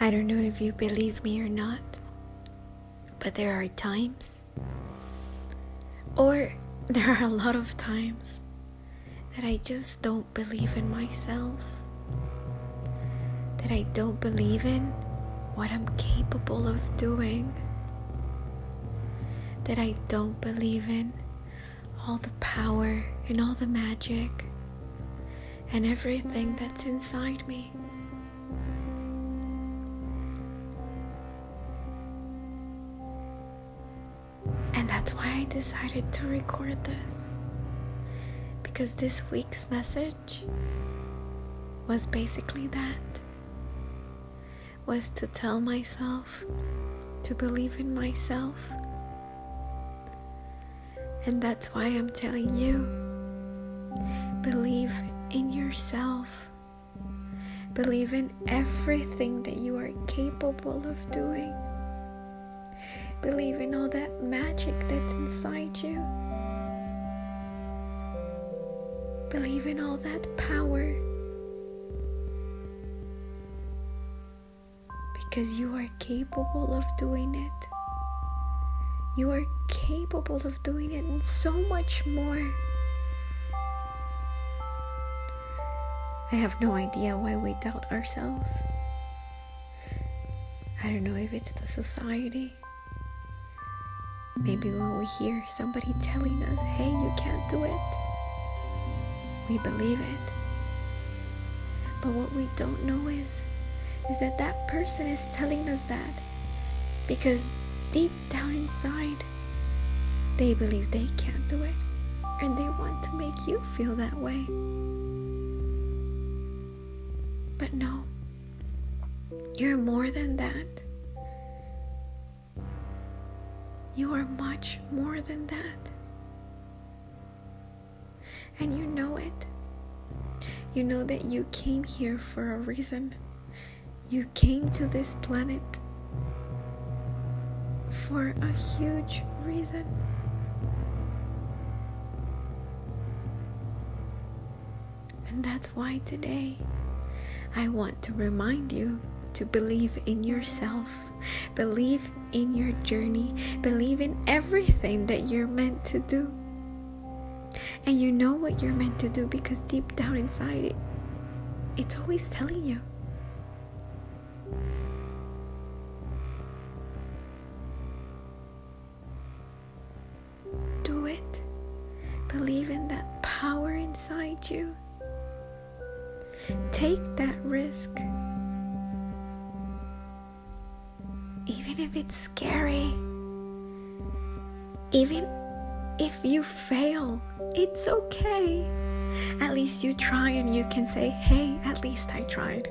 I don't know if you believe me or not, but there are times, or there are a lot of times, that I just don't believe in myself, that I don't believe in what I'm capable of doing, that I don't believe in all the power and all the magic and everything that's inside me. That's why I decided to record this. Because this week's message was basically that was to tell myself to believe in myself. And that's why I'm telling you believe in yourself. Believe in everything that you are capable of doing. Believe in all that magic that's inside you. Believe in all that power. Because you are capable of doing it. You are capable of doing it and so much more. I have no idea why we doubt ourselves. I don't know if it's the society. Maybe when we hear somebody telling us, hey, you can't do it, we believe it. But what we don't know is, is that that person is telling us that because deep down inside, they believe they can't do it and they want to make you feel that way. But no, you're more than that. You are much more than that. And you know it. You know that you came here for a reason. You came to this planet for a huge reason. And that's why today I want to remind you to believe in yourself, believe in your journey, believe in everything that you're meant to do. And you know what you're meant to do because deep down inside it, it's always telling you. Do it. Believe in that power inside you. Take that risk. Even if it's scary, even if you fail, it's okay. At least you try and you can say, hey, at least I tried.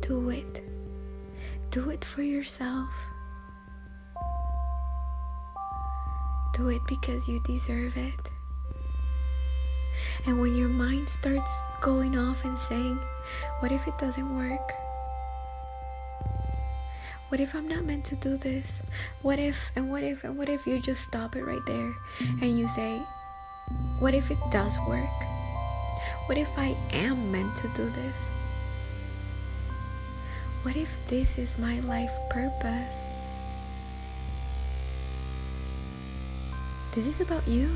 Do it. Do it for yourself. Do it because you deserve it. And when your mind starts going off and saying, What if it doesn't work? What if I'm not meant to do this? What if, and what if, and what if you just stop it right there and you say, What if it does work? What if I am meant to do this? What if this is my life purpose? This is about you.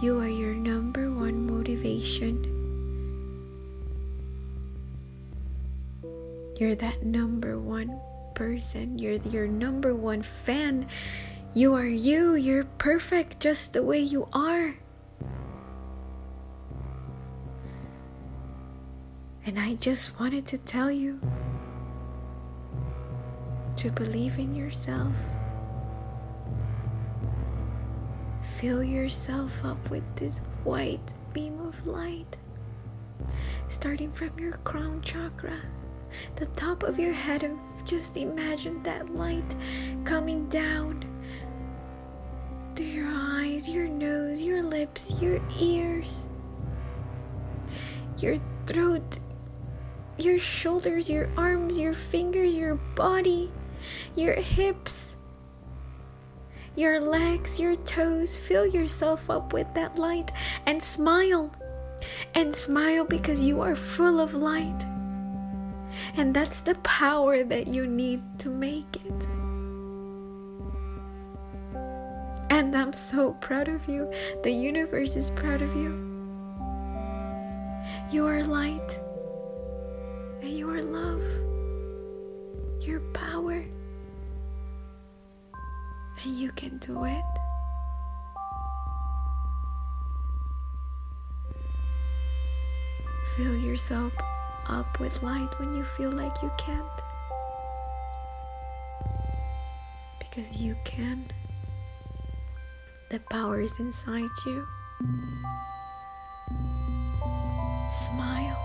You are your number one motivation. You're that number one person. You're your number one fan. You are you. You're perfect just the way you are. And I just wanted to tell you to believe in yourself. Fill yourself up with this white beam of light, starting from your crown chakra, the top of your head, and just imagine that light coming down to your eyes, your nose, your lips, your ears, your throat, your shoulders, your arms, your fingers, your body, your hips your legs, your toes. Fill yourself up with that light and smile. And smile because you are full of light. And that's the power that you need to make it. And I'm so proud of you. The universe is proud of you. You are light. And you are love. Your power. And you can do it. Feel yourself up with light when you feel like you can't. Because you can. The power is inside you. Smile.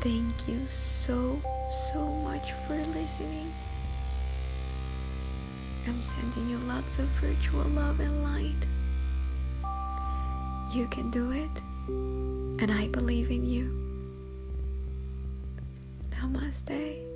Thank you so, so much for listening. I'm sending you lots of virtual love and light. You can do it, and I believe in you. Namaste.